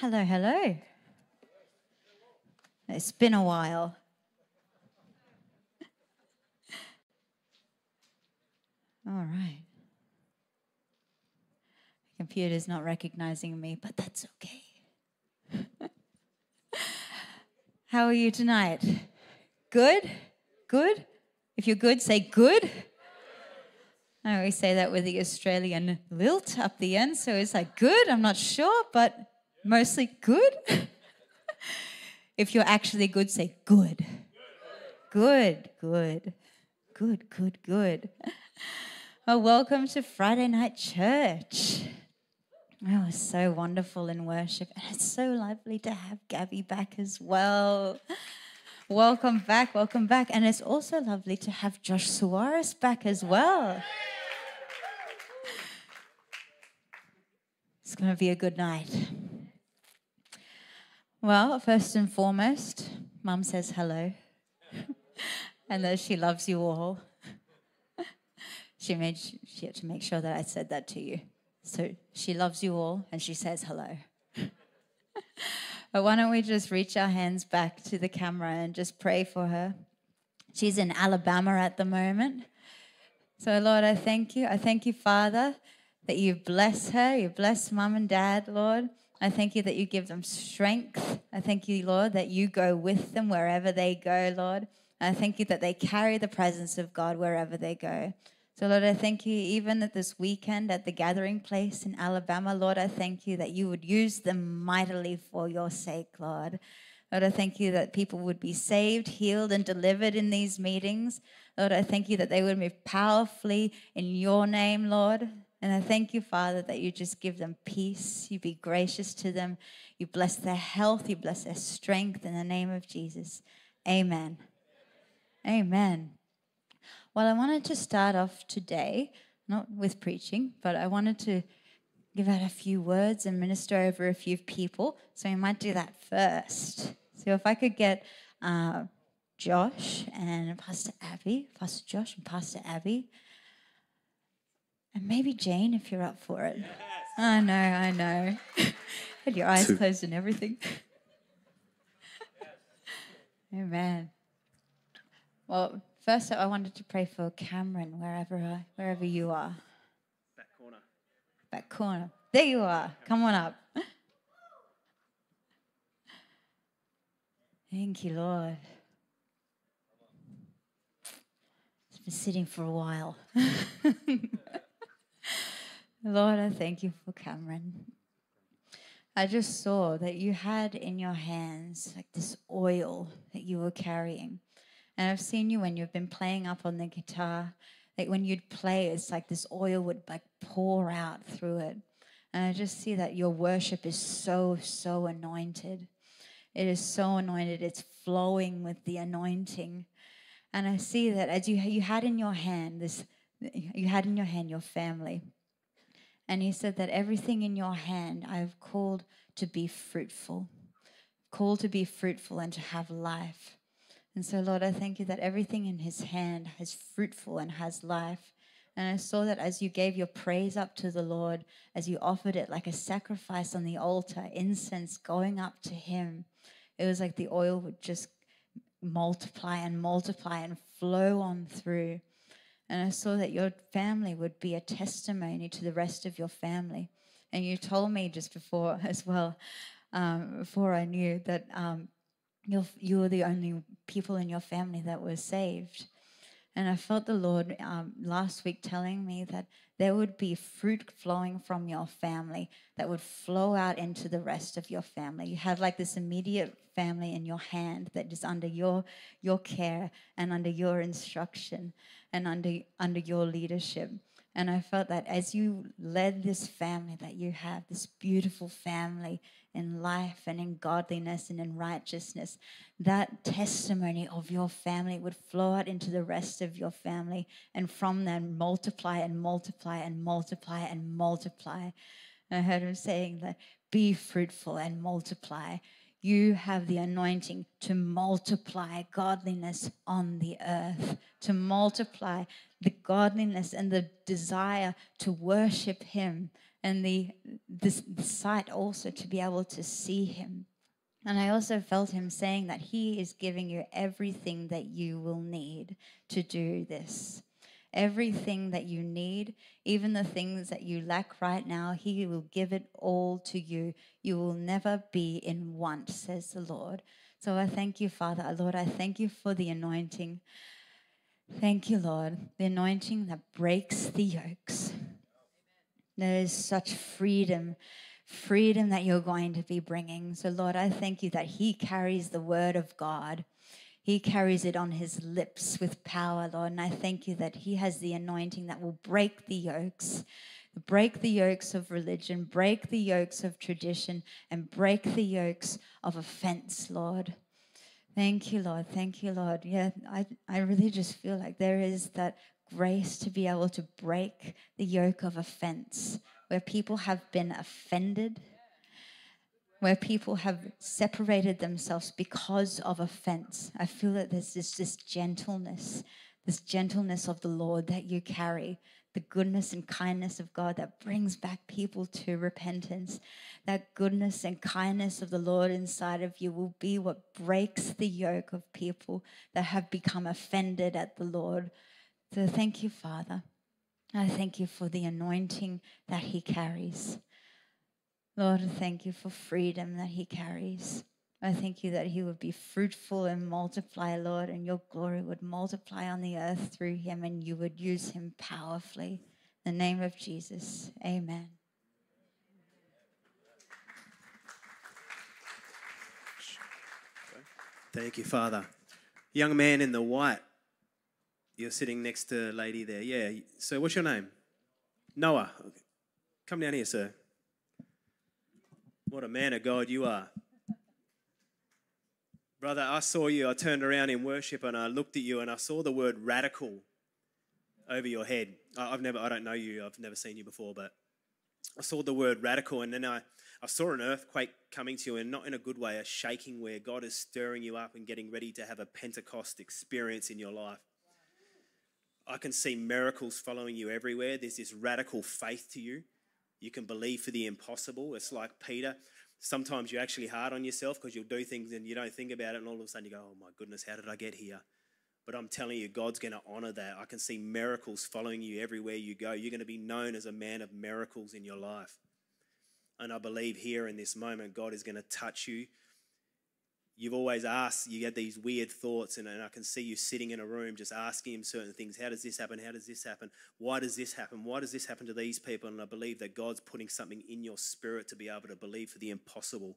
Hello, hello. It's been a while. All right. The computer's not recognizing me, but that's okay. How are you tonight? Good? Good? If you're good, say good. I always say that with the Australian lilt up the end, so it's like good, I'm not sure, but Mostly good? if you're actually good, say good. Good, good, good, good, good. Well, welcome to Friday Night Church. Oh, it was so wonderful in worship, and it's so lovely to have Gabby back as well. Welcome back, welcome back. And it's also lovely to have Josh Suarez back as well. It's going to be a good night. Well, first and foremost, mum says hello and that she loves you all. she made she had to make sure that I said that to you. So she loves you all and she says hello. but why don't we just reach our hands back to the camera and just pray for her? She's in Alabama at the moment. So, Lord, I thank you. I thank you, Father, that you bless her, you bless mum and dad, Lord. I thank you that you give them strength. I thank you, Lord, that you go with them wherever they go, Lord. I thank you that they carry the presence of God wherever they go. So, Lord, I thank you even at this weekend at the gathering place in Alabama, Lord, I thank you that you would use them mightily for your sake, Lord. Lord, I thank you that people would be saved, healed, and delivered in these meetings. Lord, I thank you that they would move powerfully in your name, Lord. And I thank you, Father, that you just give them peace. You be gracious to them. You bless their health. You bless their strength in the name of Jesus. Amen. Amen. Well, I wanted to start off today, not with preaching, but I wanted to give out a few words and minister over a few people. So we might do that first. So if I could get uh, Josh and Pastor Abby, Pastor Josh and Pastor Abby and maybe Jane, if you're up for it. Yes. I know, I know. Had your eyes closed and everything. Amen. Well, first up, I wanted to pray for Cameron, wherever I, wherever you are. Back corner. Back corner. There you are. Come on up. Thank you, Lord. It's been sitting for a while. Lord, I thank you for Cameron. I just saw that you had in your hands like this oil that you were carrying. And I've seen you when you've been playing up on the guitar, like when you'd play, it's like this oil would like pour out through it. And I just see that your worship is so, so anointed. It is so anointed. It's flowing with the anointing. And I see that as you, you had in your hand this, you had in your hand your family. And he said that everything in your hand I have called to be fruitful, called to be fruitful and to have life. And so, Lord, I thank you that everything in his hand is fruitful and has life. And I saw that as you gave your praise up to the Lord, as you offered it like a sacrifice on the altar, incense going up to him, it was like the oil would just multiply and multiply and flow on through. And I saw that your family would be a testimony to the rest of your family. And you told me just before as well, um, before I knew that um, you were the only people in your family that were saved. And I felt the Lord um, last week telling me that there would be fruit flowing from your family that would flow out into the rest of your family. You have like this immediate family in your hand that is under your your care and under your instruction and under under your leadership. And I felt that as you led this family, that you have this beautiful family in life and in godliness and in righteousness, that testimony of your family would flow out into the rest of your family and from them multiply and multiply and multiply and multiply. I heard him saying that be fruitful and multiply. You have the anointing to multiply godliness on the earth, to multiply the godliness and the desire to worship Him, and the, the, the sight also to be able to see Him. And I also felt him saying that he is giving you everything that you will need to do this. Everything that you need, even the things that you lack right now, he will give it all to you. You will never be in want, says the Lord. So I thank you, Father. Lord, I thank you for the anointing. Thank you, Lord, the anointing that breaks the yokes. There is such freedom freedom that you're going to be bringing. So, Lord, I thank you that He carries the word of God. He carries it on his lips with power, Lord. And I thank you that he has the anointing that will break the yokes, break the yokes of religion, break the yokes of tradition, and break the yokes of offense, Lord. Thank you, Lord. Thank you, Lord. Yeah, I, I really just feel like there is that grace to be able to break the yoke of offense where people have been offended, where people have separated themselves because of offense. I feel that there's this, this gentleness, this gentleness of the Lord that you carry, the goodness and kindness of God that brings back people to repentance. That goodness and kindness of the Lord inside of you will be what breaks the yoke of people that have become offended at the Lord. So thank you, Father. I thank you for the anointing that he carries. Lord, I thank you for freedom that he carries. I thank you that he would be fruitful and multiply, Lord, and your glory would multiply on the earth through him and you would use him powerfully. In the name of Jesus, amen. Thank you, Father. Young man in the white, you're sitting next to lady there. Yeah. So, what's your name? Noah. Come down here, sir. What a man of God you are. Brother, I saw you. I turned around in worship and I looked at you and I saw the word radical over your head. I've never, I don't know you, I've never seen you before, but I saw the word radical and then I, I saw an earthquake coming to you and not in a good way, a shaking where God is stirring you up and getting ready to have a Pentecost experience in your life. I can see miracles following you everywhere. There's this radical faith to you. You can believe for the impossible. It's like Peter. Sometimes you're actually hard on yourself because you'll do things and you don't think about it, and all of a sudden you go, Oh my goodness, how did I get here? But I'm telling you, God's going to honor that. I can see miracles following you everywhere you go. You're going to be known as a man of miracles in your life. And I believe here in this moment, God is going to touch you you've always asked, you get these weird thoughts, and, and, I can see you sitting in a room just asking him certain things. How does this happen? How does this happen? Why does this happen? Why does this happen to these people? And I believe that God's putting something in your spirit to be able to believe for the impossible.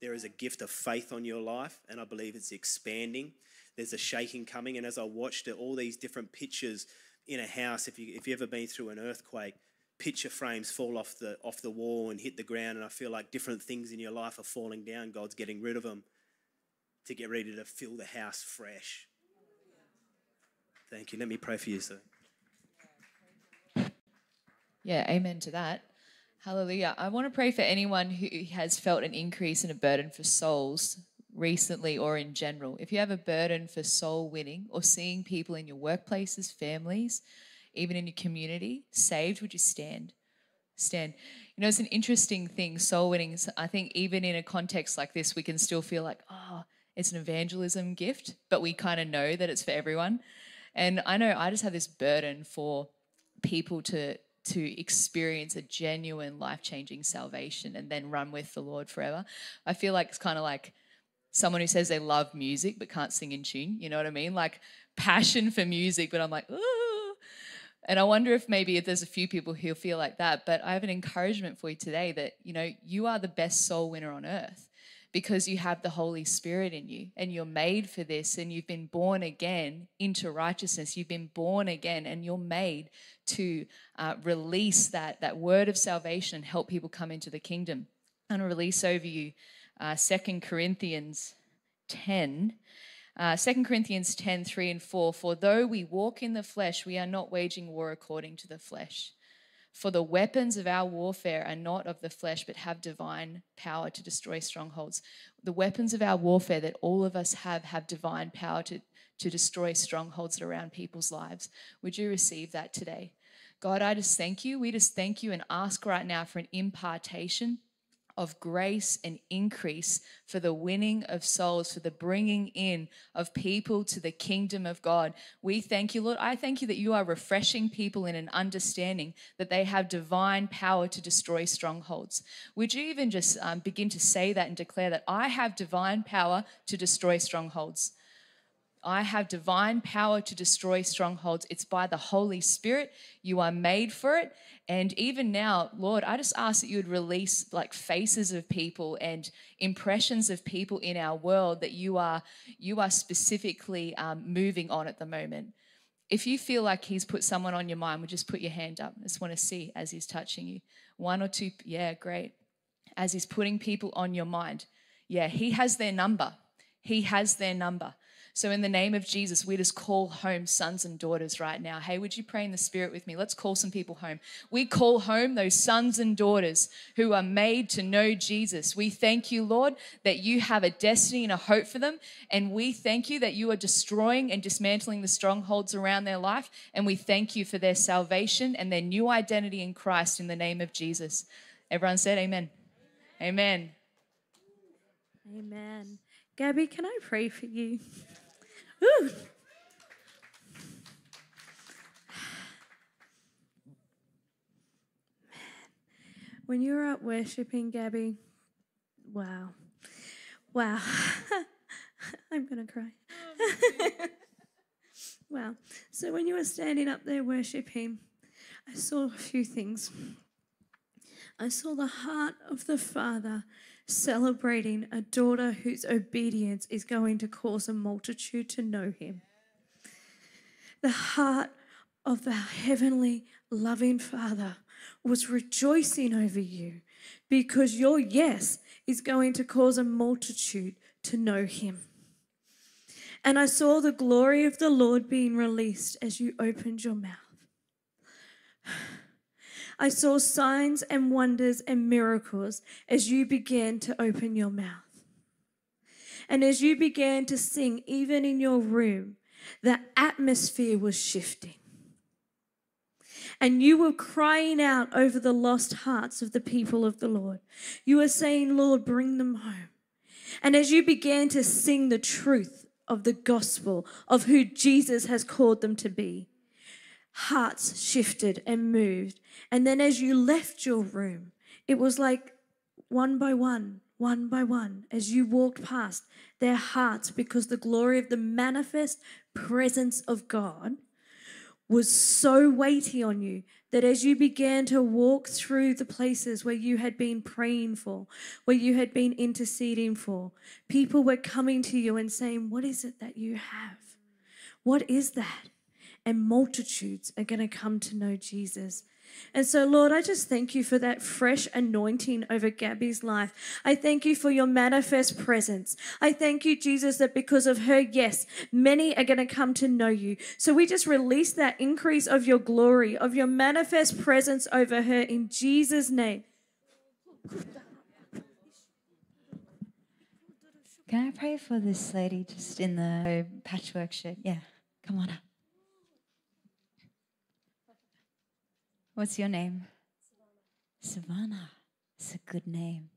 There is a gift of faith on your life, and I believe it's expanding. There's a shaking coming, and as I watched it, all these different pictures in a house, if, you, if you've ever been through an earthquake, picture frames fall off the off the wall and hit the ground and I feel like different things in your life are falling down. God's getting rid of them to get ready to fill the house fresh. Thank you. Let me pray for you sir. Yeah amen to that. Hallelujah. I want to pray for anyone who has felt an increase in a burden for souls recently or in general. If you have a burden for soul winning or seeing people in your workplaces families even in your community, saved, would you stand? Stand. You know, it's an interesting thing, soul winning. I think even in a context like this, we can still feel like, oh, it's an evangelism gift, but we kind of know that it's for everyone. And I know I just have this burden for people to to experience a genuine life-changing salvation and then run with the Lord forever. I feel like it's kind of like someone who says they love music but can't sing in tune. You know what I mean? Like passion for music, but I'm like, ooh, and I wonder if maybe there's a few people who feel like that, but I have an encouragement for you today that, you know, you are the best soul winner on earth because you have the Holy Spirit in you and you're made for this and you've been born again into righteousness. You've been born again and you're made to uh, release that, that word of salvation and help people come into the kingdom. To release over you uh, 2 Corinthians 10 uh, 2 Corinthians 10 3 and 4 For though we walk in the flesh, we are not waging war according to the flesh. For the weapons of our warfare are not of the flesh, but have divine power to destroy strongholds. The weapons of our warfare that all of us have have divine power to, to destroy strongholds around people's lives. Would you receive that today? God, I just thank you. We just thank you and ask right now for an impartation of grace and increase for the winning of souls, for the bringing in of people to the kingdom of God. We thank you, Lord. I thank you that you are refreshing people in an understanding that they have divine power to destroy strongholds. Would you even just um, begin to say that and declare that I have divine power to destroy strongholds? I have divine power to destroy strongholds. It's by the Holy Spirit. You are made for it. And even now, Lord, I just ask that you would release like faces of people and impressions of people in our world that you are you are specifically um, moving on at the moment. If you feel like He's put someone on your mind, would just put your hand up. I just want to see as He's touching you. One or two, yeah, great. As He's putting people on your mind, yeah, He has their number. He has their number. So, in the name of Jesus, we just call home sons and daughters right now. Hey, would you pray in the spirit with me? Let's call some people home. We call home those sons and daughters who are made to know Jesus. We thank you, Lord, that you have a destiny and a hope for them. And we thank you that you are destroying and dismantling the strongholds around their life. And we thank you for their salvation and their new identity in Christ in the name of Jesus. Everyone said, Amen. Amen. Amen. Gabby, can I pray for you? Ooh. When you were up worshiping, Gabby, wow. Wow. I'm to cry. wow. So when you were standing up there worshiping, I saw a few things. I saw the heart of the Father celebrating a daughter whose obedience is going to cause a multitude to know him. The heart of the heavenly loving Father was rejoicing over you because your yes is going to cause a multitude to know him. And I saw the glory of the Lord being released as you opened your mouth. I saw signs and wonders and miracles as you began to open your mouth. And as you began to sing, even in your room, the atmosphere was shifting. And you were crying out over the lost hearts of the people of the Lord. You were saying, Lord, bring them home. And as you began to sing the truth of the gospel of who Jesus has called them to be, hearts shifted and moved. And then as you left your room, it was like one by one, one by one, as you walked past their hearts, because the glory of the manifest presence of God was so weighty on you that as you began to walk through the places where you had been praying for, where you had been interceding for, people were coming to you and saying, What is it that you have? What is that? And multitudes are going to come to know Jesus. And so, Lord, I just thank you for that fresh anointing over Gabby's life. I thank you for your manifest presence. I thank you, Jesus, that because of her, yes, many are going to come to know you. So we just release that increase of your glory, of your manifest presence over her in Jesus' name. Can I pray for this lady just in the patchwork shirt? Yeah, come on up. What's your name? Savannah. It's a good name.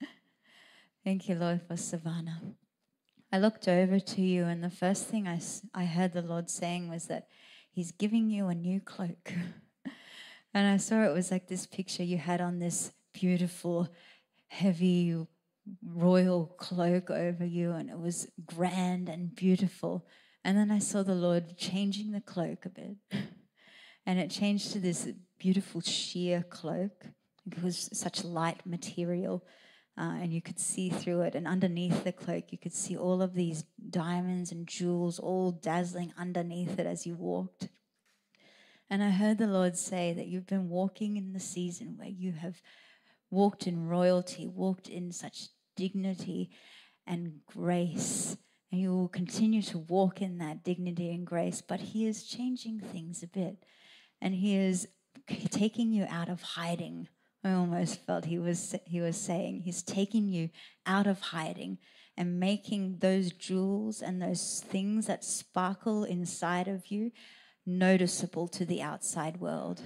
Thank you, Lord, for Savannah. I looked over to you, and the first thing I, I heard the Lord saying was that He's giving you a new cloak. and I saw it was like this picture you had on this beautiful, heavy, royal cloak over you, and it was grand and beautiful. And then I saw the Lord changing the cloak a bit. and it changed to this beautiful sheer cloak. It was such light material, uh, and you could see through it. And underneath the cloak, you could see all of these diamonds and jewels all dazzling underneath it as you walked. And I heard the Lord say that you've been walking in the season where you have walked in royalty, walked in such dignity and grace. And you will continue to walk in that dignity and grace, but He is changing things a bit. And He is taking you out of hiding. I almost felt he was he was saying he's taking you out of hiding and making those jewels and those things that sparkle inside of you noticeable to the outside world.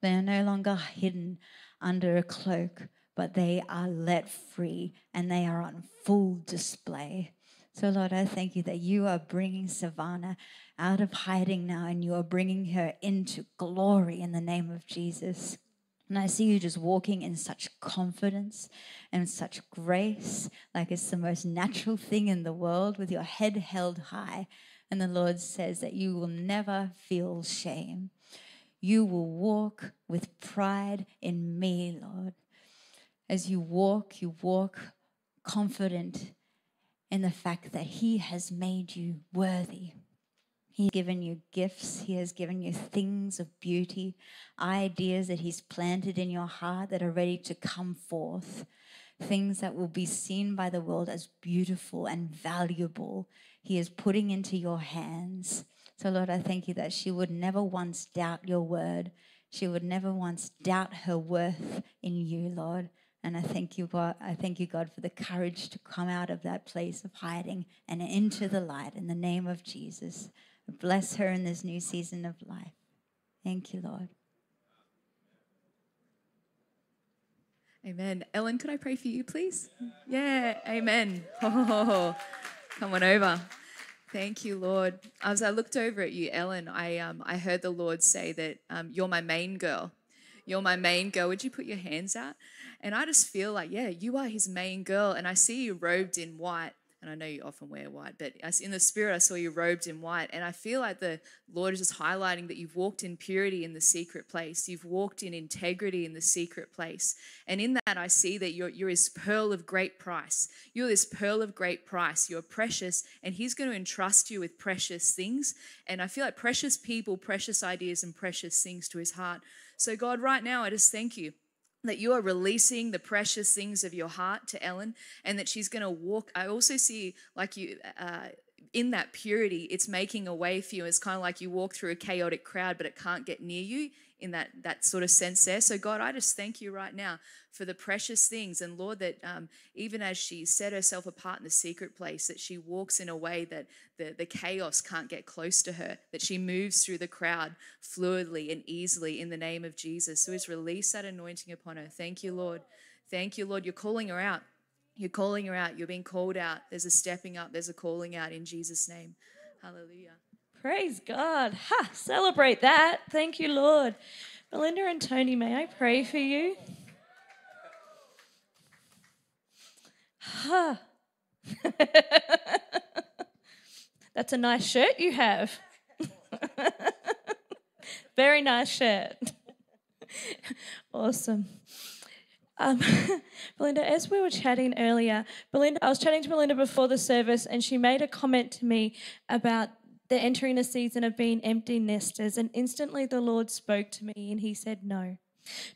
They are no longer hidden under a cloak, but they are let free and they are on full display. So, Lord, I thank you that you are bringing Savannah out of hiding now and you are bringing her into glory in the name of Jesus. And I see you just walking in such confidence and such grace, like it's the most natural thing in the world, with your head held high. And the Lord says that you will never feel shame. You will walk with pride in me, Lord. As you walk, you walk confident in the fact that He has made you worthy. He's given you gifts. He has given you things of beauty, ideas that He's planted in your heart that are ready to come forth, things that will be seen by the world as beautiful and valuable. He is putting into your hands. So, Lord, I thank you that she would never once doubt your word. She would never once doubt her worth in you, Lord. And I thank you, God. I thank you, God, for the courage to come out of that place of hiding and into the light in the name of Jesus. Bless her in this new season of life. Thank you, Lord. Amen. Ellen, could I pray for you, please? Yeah, amen. Oh, come on over. Thank you, Lord. As I looked over at you, Ellen, I, um, I heard the Lord say that um, you're my main girl. You're my main girl. Would you put your hands out? And I just feel like, yeah, you are his main girl. And I see you robed in white. And I know you often wear white, but in the spirit, I saw you robed in white. And I feel like the Lord is just highlighting that you've walked in purity in the secret place. You've walked in integrity in the secret place. And in that, I see that you're, you're this pearl of great price. You're this pearl of great price. You're precious, and He's going to entrust you with precious things. And I feel like precious people, precious ideas, and precious things to His heart. So, God, right now, I just thank you that you are releasing the precious things of your heart to Ellen and that she's going to walk. I also see like you. Uh, in that purity, it's making a way for you. It's kind of like you walk through a chaotic crowd, but it can't get near you in that that sort of sense there. So God, I just thank you right now for the precious things, and Lord, that um, even as she set herself apart in the secret place, that she walks in a way that the the chaos can't get close to her, that she moves through the crowd fluidly and easily in the name of Jesus. So He's released that anointing upon her. Thank you, Lord. Thank you, Lord. You're calling her out. You're calling her out. You're being called out. There's a stepping up. There's a calling out in Jesus' name. Hallelujah. Praise God. Ha, celebrate that. Thank you, Lord. Belinda and Tony, may I pray for you? Ha. That's a nice shirt you have. Very nice shirt. awesome. Um, Belinda, as we were chatting earlier, Belinda, I was chatting to Belinda before the service, and she made a comment to me about they're entering a season of being empty nesters. And instantly the Lord spoke to me and he said, No.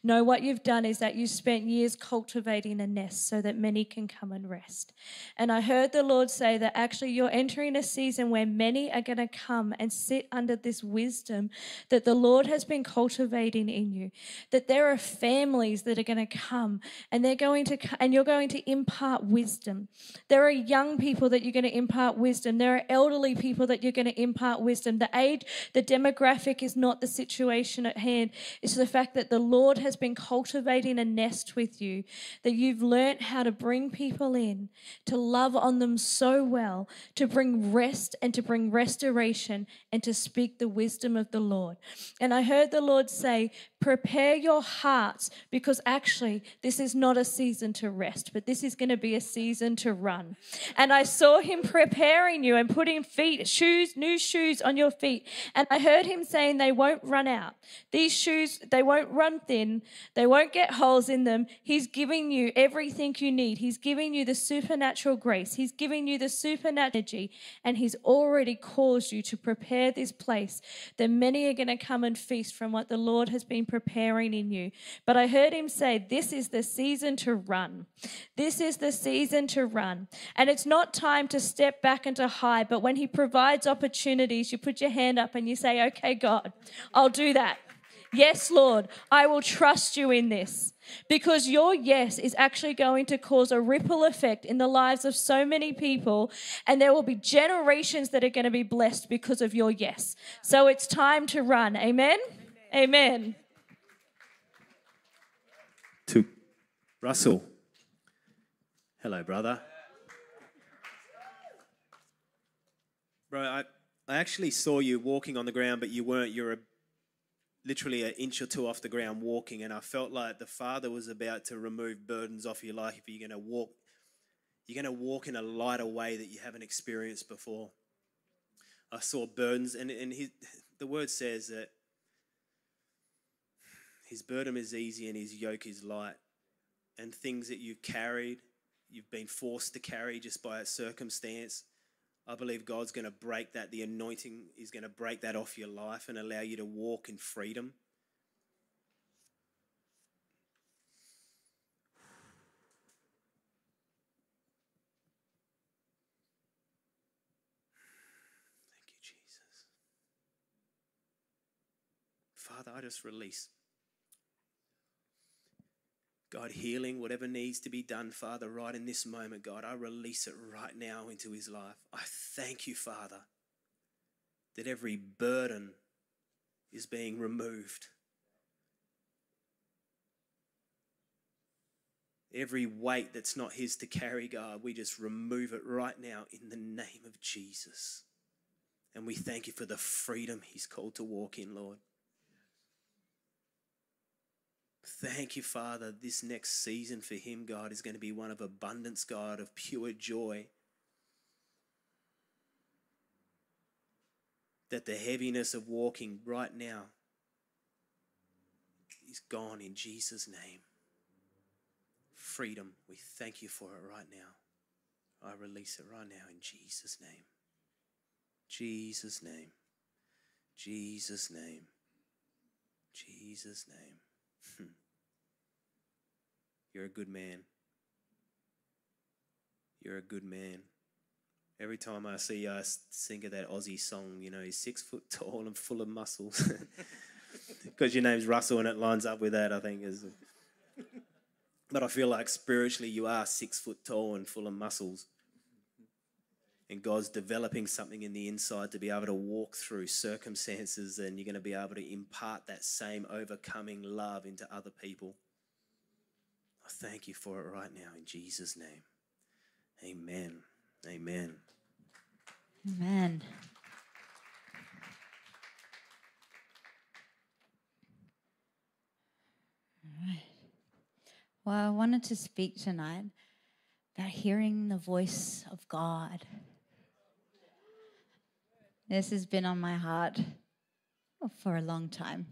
No, what you've done is that you spent years cultivating a nest so that many can come and rest. And I heard the Lord say that actually you're entering a season where many are going to come and sit under this wisdom that the Lord has been cultivating in you. That there are families that are going to come and they're going to, and you're going to impart wisdom. There are young people that you're going to impart wisdom. There are elderly people that you're going to impart wisdom. The age, the demographic is not the situation at hand. It's the fact that the Lord Lord has been cultivating a nest with you, that you've learnt how to bring people in, to love on them so well, to bring rest and to bring restoration and to speak the wisdom of the Lord. And I heard the Lord say, Prepare your hearts because actually this is not a season to rest, but this is going to be a season to run. And I saw him preparing you and putting feet, shoes, new shoes on your feet. And I heard him saying they won't run out. These shoes, they won't run thin. They won't get holes in them. He's giving you everything you need. He's giving you the supernatural grace. He's giving you the supernatural energy. And he's already caused you to prepare this place that many are going to come and feast from what the Lord has been preparing in you. But I heard him say, This is the season to run. This is the season to run. And it's not time to step back and to hide, but when he provides opportunities, you put your hand up and you say, Okay, God, I'll do that. Yes, Lord, I will trust you in this because your yes is actually going to cause a ripple effect in the lives of so many people, and there will be generations that are going to be blessed because of your yes. So it's time to run. Amen. Amen. To Russell. Hello, brother. Bro, I, I actually saw you walking on the ground, but you weren't. You're a, literally an inch or two off the ground walking, and I felt like the Father was about to remove burdens off your life. If you're going to walk. You're going to walk in a lighter way that you haven't experienced before. I saw burdens, and, and his, the word says that his burden is easy and his yoke is light. And things that you've carried, you've been forced to carry just by a circumstance, I believe God's going to break that. The anointing is going to break that off your life and allow you to walk in freedom. Thank you, Jesus. Father, I just release. God, healing, whatever needs to be done, Father, right in this moment, God, I release it right now into his life. I thank you, Father, that every burden is being removed. Every weight that's not his to carry, God, we just remove it right now in the name of Jesus. And we thank you for the freedom he's called to walk in, Lord. Thank you, Father. This next season for him, God, is going to be one of abundance, God, of pure joy. That the heaviness of walking right now is gone in Jesus' name. Freedom, we thank you for it right now. I release it right now in Jesus' name. Jesus' name. Jesus' name. Jesus' name. You're a good man. You're a good man. Every time I see you, I think of that Aussie song, you know, he's six foot tall and full of muscles. Because your name's Russell and it lines up with that, I think. is. But I feel like spiritually you are six foot tall and full of muscles. And God's developing something in the inside to be able to walk through circumstances and you're going to be able to impart that same overcoming love into other people. I thank you for it right now in Jesus' name. Amen. Amen. Amen. All right. Well, I wanted to speak tonight about hearing the voice of God. This has been on my heart for a long time,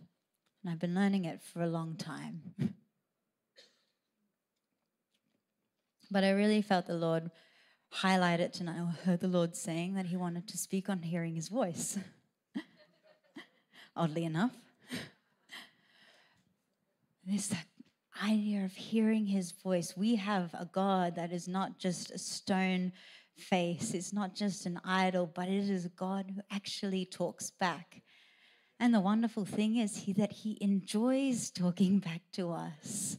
and I've been learning it for a long time. but I really felt the Lord highlight it tonight. I heard the Lord saying that He wanted to speak on hearing His voice. Oddly enough, this idea of hearing His voice. We have a God that is not just a stone face, it's not just an idol, but it is God who actually talks back. And the wonderful thing is he, that He enjoys talking back to us,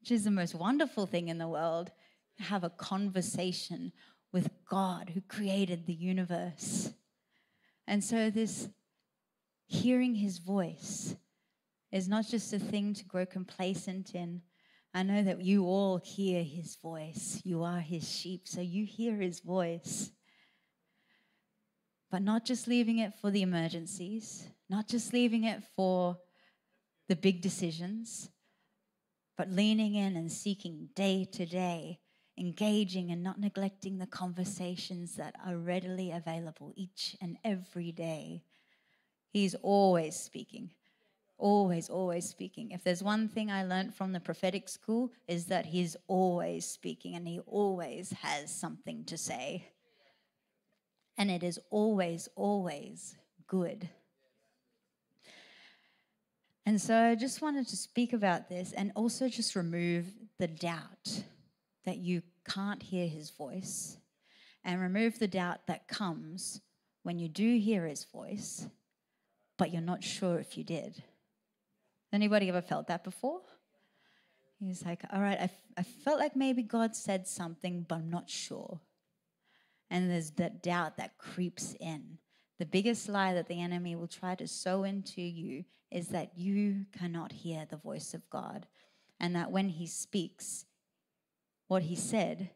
which is the most wonderful thing in the world to have a conversation with God who created the universe. And so, this hearing his voice is not just a thing to grow complacent in. I know that you all hear his voice. You are his sheep, so you hear his voice. But not just leaving it for the emergencies, not just leaving it for the big decisions, but leaning in and seeking day to day engaging and not neglecting the conversations that are readily available each and every day. He's always speaking. Always, always speaking. If there's one thing I learned from the prophetic school, is that he's always speaking and he always has something to say. And it is always, always good. And so I just wanted to speak about this and also just remove the doubt that you can't hear his voice and remove the doubt that comes when you do hear his voice, but you're not sure if you did. Anybody ever felt that before? He's like, all right, I, I felt like maybe God said something, but I'm not sure. And there's that doubt that creeps in. The biggest lie that the enemy will try to sow into you is that you cannot hear the voice of God. And that when he speaks, what he said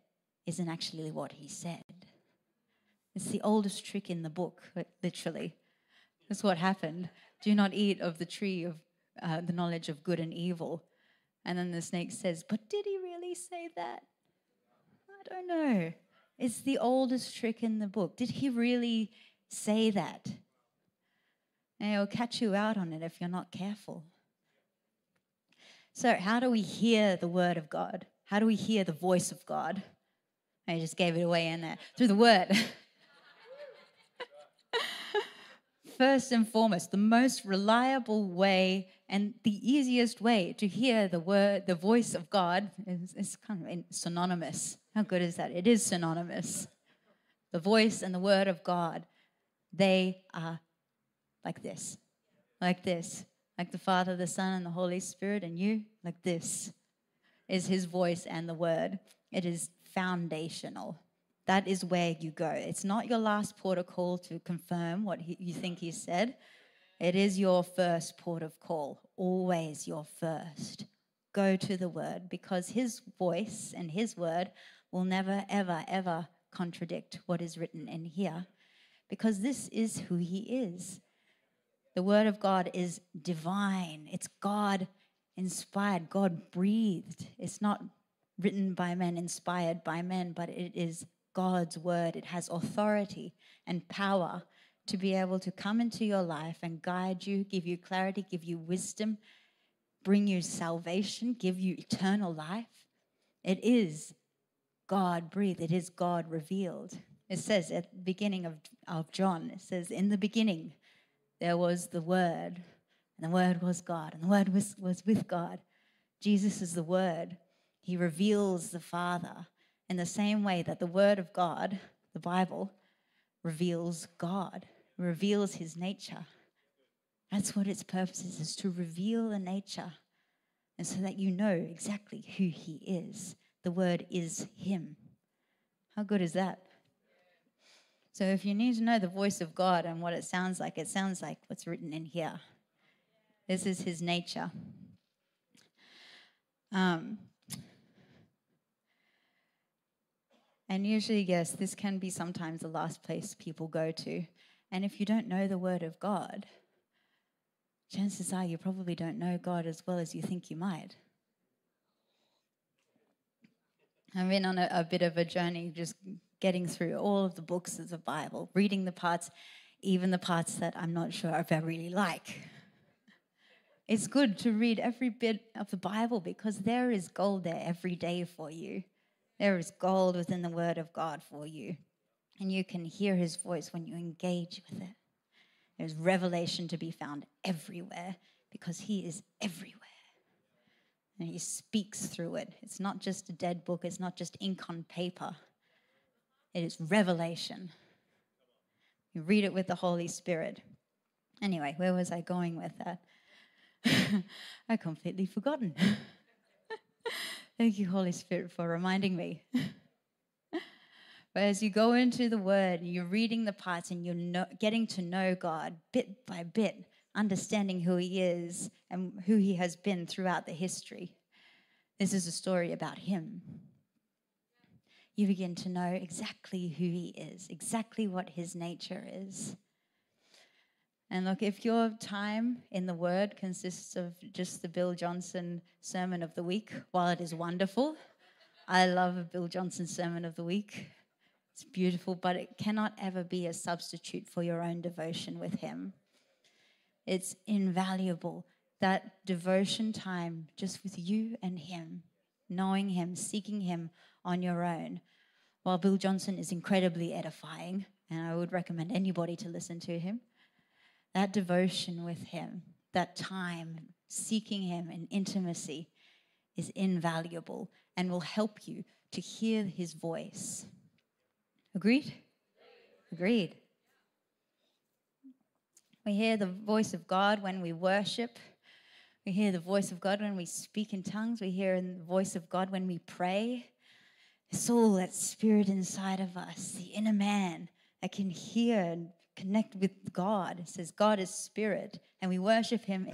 isn't actually what he said. It's the oldest trick in the book, literally. That's what happened. Do not eat of the tree of uh, the knowledge of good and evil. And then the snake says, But did he really say that? I don't know. It's the oldest trick in the book. Did he really say that? And he'll catch you out on it if you're not careful. So, how do we hear the word of God? How do we hear the voice of God? I just gave it away in there. Through the word. First and foremost, the most reliable way and the easiest way to hear the word, the voice of God is, is kind of synonymous. How good is that? It is synonymous. The voice and the word of God, they are like this, like this, like the Father, the Son, and the Holy Spirit, and you, like this is his voice and the word. It is foundational. That is where you go. It's not your last port of call to confirm what he, you think he said. It is your first port of call, always your first. Go to the word because his voice and his word will never, ever, ever contradict what is written in here because this is who he is. The word of God is divine, it's God inspired, God breathed. It's not written by men, inspired by men, but it is God's word. It has authority and power to be able to come into your life and guide you, give you clarity, give you wisdom, bring you salvation, give you eternal life. It is God breathed, it is God revealed. It says at the beginning of, of John, it says, In the beginning there was the Word, and the Word was God, and the Word was, was with God. Jesus is the Word. He reveals the Father in the same way that the Word of God, the Bible, reveals God reveals his nature. That's what its purpose is, is to reveal the nature. And so that you know exactly who he is. The word is him. How good is that? So if you need to know the voice of God and what it sounds like, it sounds like what's written in here. This is his nature. Um, and usually, yes, this can be sometimes the last place people go to and if you don't know the Word of God, chances are you probably don't know God as well as you think you might. I've been on a, a, bit of a journey just getting through all of the books of the Bible, reading the parts, even the parts that I'm not sure if I really like. It's good to read every bit of the Bible because there is gold there every day for you. There is gold within the Word of God for you and you can hear his voice when you engage with it. There's revelation to be found everywhere because he is everywhere. And he speaks through it. It's not just a dead book, it's not just ink on paper, it is revelation. You read it with the Holy Spirit. Anyway, where was I going with that? I completely forgotten. Thank you, Holy Spirit, for reminding me. But as you go into the Word, and you're reading the parts and you're know, getting to know God bit by bit, understanding who He is and who He has been throughout the history. This is a story about Him. You begin to know exactly who He is, exactly what His nature is. And look, if your time in the Word consists of just the Bill Johnson Sermon of the Week, while it is wonderful, I love a Bill Johnson Sermon of the Week. It's beautiful, but it cannot ever be a substitute for your own devotion with Him. It's invaluable. That devotion time just with you and Him, knowing Him, seeking Him on your own. While Bill Johnson is incredibly edifying, and I would recommend anybody to listen to him, that devotion with Him, that time seeking Him in intimacy is invaluable and will help you to hear His voice. Agreed? Agreed. We hear the voice of God when we worship, We hear the voice of God when we speak in tongues. We hear the voice of God when we pray. It's all that spirit inside of us, the inner man that can hear and connect with God. It says God is spirit, and we worship him